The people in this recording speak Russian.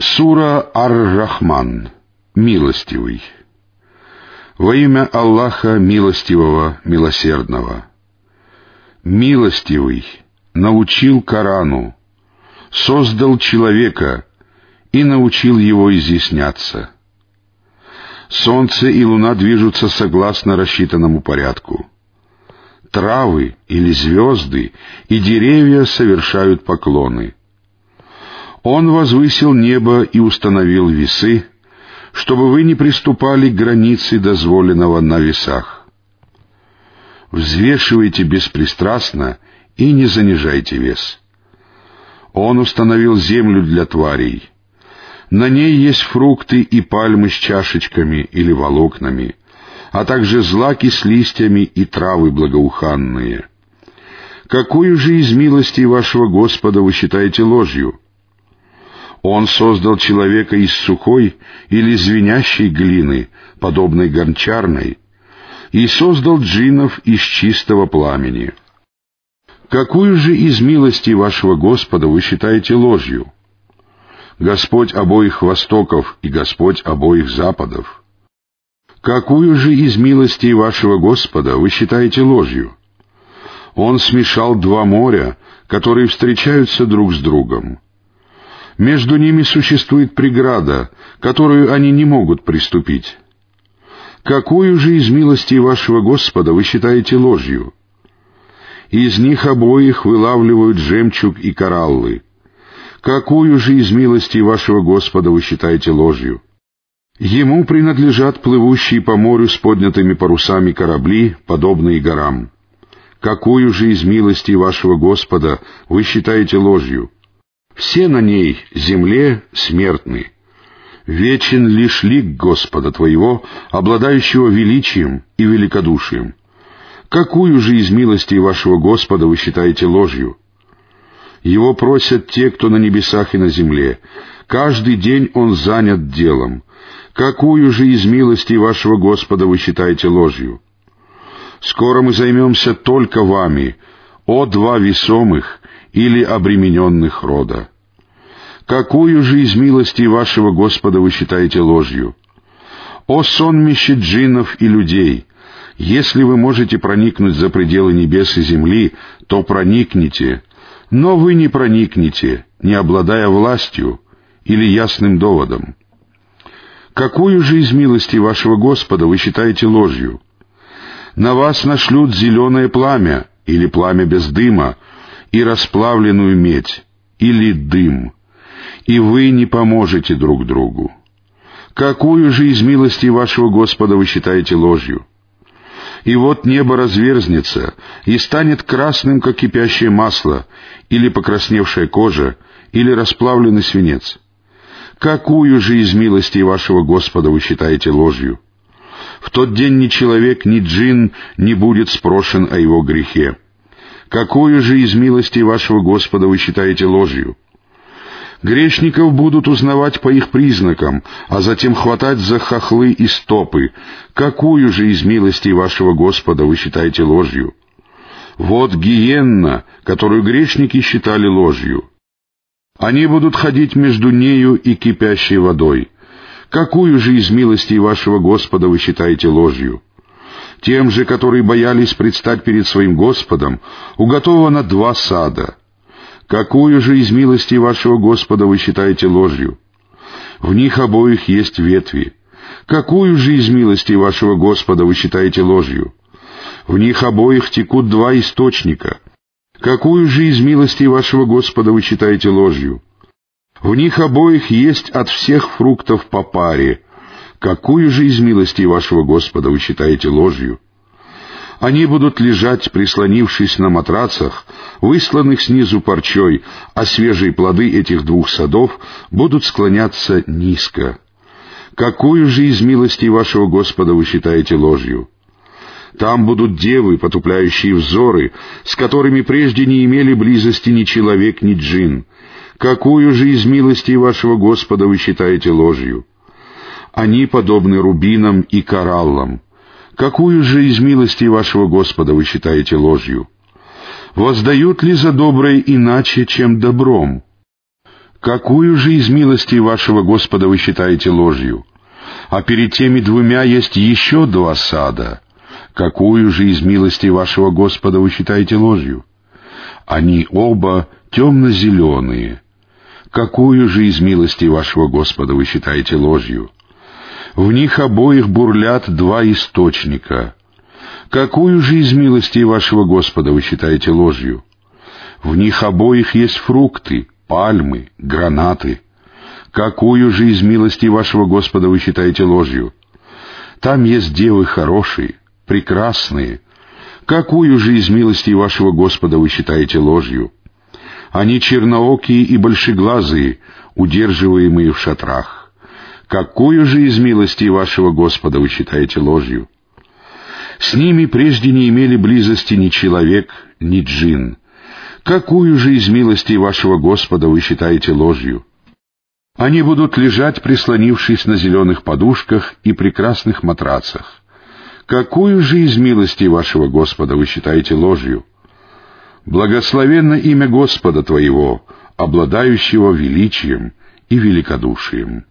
Сура Ар-Рахман. Милостивый. Во имя Аллаха Милостивого, Милосердного. Милостивый научил Корану, создал человека и научил его изъясняться. Солнце и луна движутся согласно рассчитанному порядку. Травы или звезды и деревья совершают поклоны — он возвысил небо и установил весы, чтобы вы не приступали к границе дозволенного на весах. Взвешивайте беспристрастно и не занижайте вес. Он установил землю для тварей. На ней есть фрукты и пальмы с чашечками или волокнами, а также злаки с листьями и травы благоуханные. Какую же из милостей вашего Господа вы считаете ложью? Он создал человека из сухой или звенящей глины, подобной гончарной, и создал джиннов из чистого пламени. Какую же из милостей вашего Господа вы считаете ложью? Господь обоих востоков и Господь обоих западов. Какую же из милостей вашего Господа вы считаете ложью? Он смешал два моря, которые встречаются друг с другом. Между ними существует преграда, которую они не могут приступить. Какую же из милостей вашего Господа вы считаете ложью? Из них обоих вылавливают жемчуг и кораллы. Какую же из милостей вашего Господа вы считаете ложью? Ему принадлежат плывущие по морю с поднятыми парусами корабли, подобные горам. Какую же из милостей вашего Господа вы считаете ложью? Все на ней, земле, смертны. Вечен лишь лик Господа Твоего, обладающего величием и великодушием. Какую же из милостей вашего Господа вы считаете ложью? Его просят те, кто на небесах и на земле. Каждый день он занят делом. Какую же из милостей вашего Господа вы считаете ложью? Скоро мы займемся только вами, о два весомых или обремененных рода. Какую же из милостей вашего Господа вы считаете ложью? О сонмище джиннов и людей! Если вы можете проникнуть за пределы небес и земли, то проникните, но вы не проникнете, не обладая властью или ясным доводом. Какую же из милостей вашего Господа вы считаете ложью? На вас нашлют зеленое пламя или пламя без дыма, и расплавленную медь, или дым, и вы не поможете друг другу. Какую же из милости вашего Господа вы считаете ложью? И вот небо разверзнется и станет красным, как кипящее масло, или покрасневшая кожа, или расплавленный свинец. Какую же из милости вашего Господа вы считаете ложью? В тот день ни человек, ни джин не будет спрошен о его грехе. Какую же из милостей вашего Господа вы считаете ложью? Грешников будут узнавать по их признакам, а затем хватать за хохлы и стопы. Какую же из милостей вашего Господа вы считаете ложью? Вот гиенна, которую грешники считали ложью. Они будут ходить между нею и кипящей водой. Какую же из милостей вашего Господа вы считаете ложью? Тем же, которые боялись предстать перед своим Господом, уготовано два сада. Какую же из милостей вашего Господа вы считаете ложью? В них обоих есть ветви. Какую же из милостей вашего Господа вы считаете ложью? В них обоих текут два источника. Какую же из милостей вашего Господа вы считаете ложью? В них обоих есть от всех фруктов по паре. Какую же из милостей вашего Господа вы считаете ложью? Они будут лежать, прислонившись на матрацах, высланных снизу парчой, а свежие плоды этих двух садов будут склоняться низко. Какую же из милостей вашего Господа вы считаете ложью? Там будут девы, потупляющие взоры, с которыми прежде не имели близости ни человек, ни джин. Какую же из милостей вашего Господа вы считаете ложью? Они подобны рубинам и кораллам. Какую же из милостей вашего Господа вы считаете ложью? Воздают ли за доброе иначе, чем добром? Какую же из милости вашего Господа вы считаете ложью? А перед теми двумя есть еще два сада. Какую же из милости вашего Господа вы считаете ложью? Они оба темно-зеленые. Какую же из милости вашего Господа вы считаете ложью? В них обоих бурлят два источника. Какую же из милостей вашего Господа вы считаете ложью? В них обоих есть фрукты, пальмы, гранаты. Какую же из милостей вашего Господа вы считаете ложью? Там есть девы хорошие, прекрасные. Какую же из милостей вашего Господа вы считаете ложью? Они черноокие и большеглазые, удерживаемые в шатрах. Какую же из милостей вашего Господа вы считаете ложью? С ними прежде не имели близости ни человек, ни джин. Какую же из милостей вашего Господа вы считаете ложью? Они будут лежать, прислонившись на зеленых подушках и прекрасных матрацах. Какую же из милостей вашего Господа вы считаете ложью? Благословенно имя Господа твоего, обладающего величием и великодушием.